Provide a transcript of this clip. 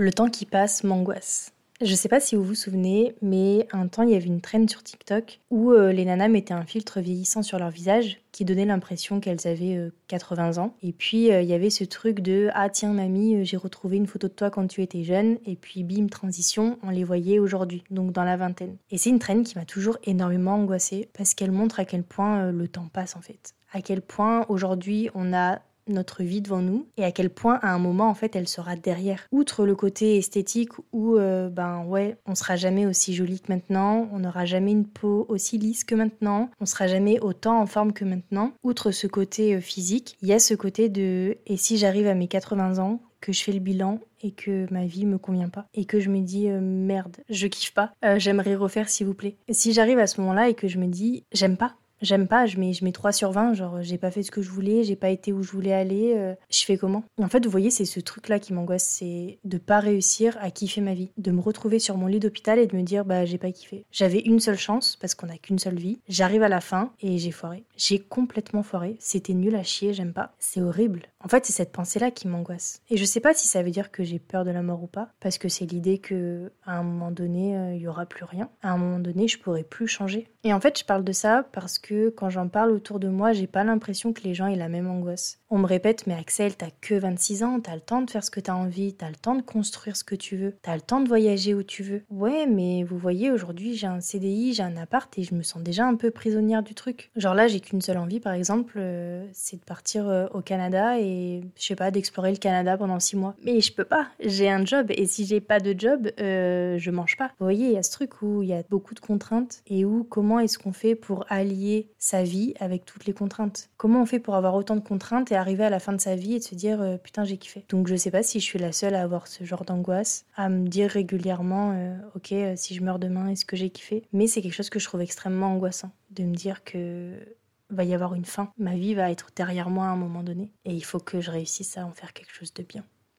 Le temps qui passe m'angoisse. Je sais pas si vous vous souvenez, mais un temps il y avait une traîne sur TikTok où euh, les nanas mettaient un filtre vieillissant sur leur visage qui donnait l'impression qu'elles avaient 80 euh, ans. Et puis euh, il y avait ce truc de Ah tiens mamie, j'ai retrouvé une photo de toi quand tu étais jeune. Et puis bim, transition, on les voyait aujourd'hui, donc dans la vingtaine. Et c'est une traîne qui m'a toujours énormément angoissée parce qu'elle montre à quel point le temps passe en fait. À quel point aujourd'hui on a notre vie devant nous et à quel point à un moment en fait elle sera derrière. Outre le côté esthétique où euh, ben ouais on sera jamais aussi jolie que maintenant, on n'aura jamais une peau aussi lisse que maintenant, on sera jamais autant en forme que maintenant. Outre ce côté euh, physique, il y a ce côté de et si j'arrive à mes 80 ans que je fais le bilan et que ma vie me convient pas et que je me dis euh, merde, je kiffe pas, j'aimerais refaire s'il vous plaît. si j'arrive à ce moment-là et que je me dis j'aime pas, J'aime pas, je mets, je mets 3 sur 20, genre j'ai pas fait ce que je voulais, j'ai pas été où je voulais aller, euh, je fais comment? En fait, vous voyez, c'est ce truc-là qui m'angoisse, c'est de pas réussir à kiffer ma vie, de me retrouver sur mon lit d'hôpital et de me dire bah j'ai pas kiffé. J'avais une seule chance parce qu'on a qu'une seule vie. J'arrive à la fin et j'ai foiré. J'ai complètement foiré. C'était nul à chier, j'aime pas. C'est horrible. En fait, c'est cette pensée-là qui m'angoisse. Et je sais pas si ça veut dire que j'ai peur de la mort ou pas, parce que c'est l'idée que à un moment donné, euh, il y aura plus rien. À un moment donné, je pourrai plus changer. Et en fait, je parle de ça parce que quand j'en parle autour de moi, j'ai pas l'impression que les gens aient la même angoisse. On me répète, mais Axel, t'as que 26 ans, t'as le temps de faire ce que t'as envie, t'as le temps de construire ce que tu veux, t'as le temps de voyager où tu veux. Ouais, mais vous voyez, aujourd'hui, j'ai un CDI, j'ai un appart et je me sens déjà un peu prisonnière du truc. Genre là, j'ai qu'une seule envie, par exemple, euh, c'est de partir euh, au Canada et je sais pas, d'explorer le Canada pendant six mois. Mais je peux pas, j'ai un job et si j'ai pas de job, euh, je mange pas. Vous voyez, il y a ce truc où il y a beaucoup de contraintes et où comment est-ce qu'on fait pour allier sa vie avec toutes les contraintes? Comment on fait pour avoir autant de contraintes et arriver à la fin de sa vie et de se dire euh, putain j'ai kiffé? Donc je sais pas si je suis la seule à avoir ce genre d'angoisse, à me dire régulièrement euh, ok si je meurs demain est-ce que j'ai kiffé? Mais c'est quelque chose que je trouve extrêmement angoissant de me dire que va y avoir une fin. Ma vie va être derrière moi à un moment donné et il faut que je réussisse à en faire quelque chose de bien.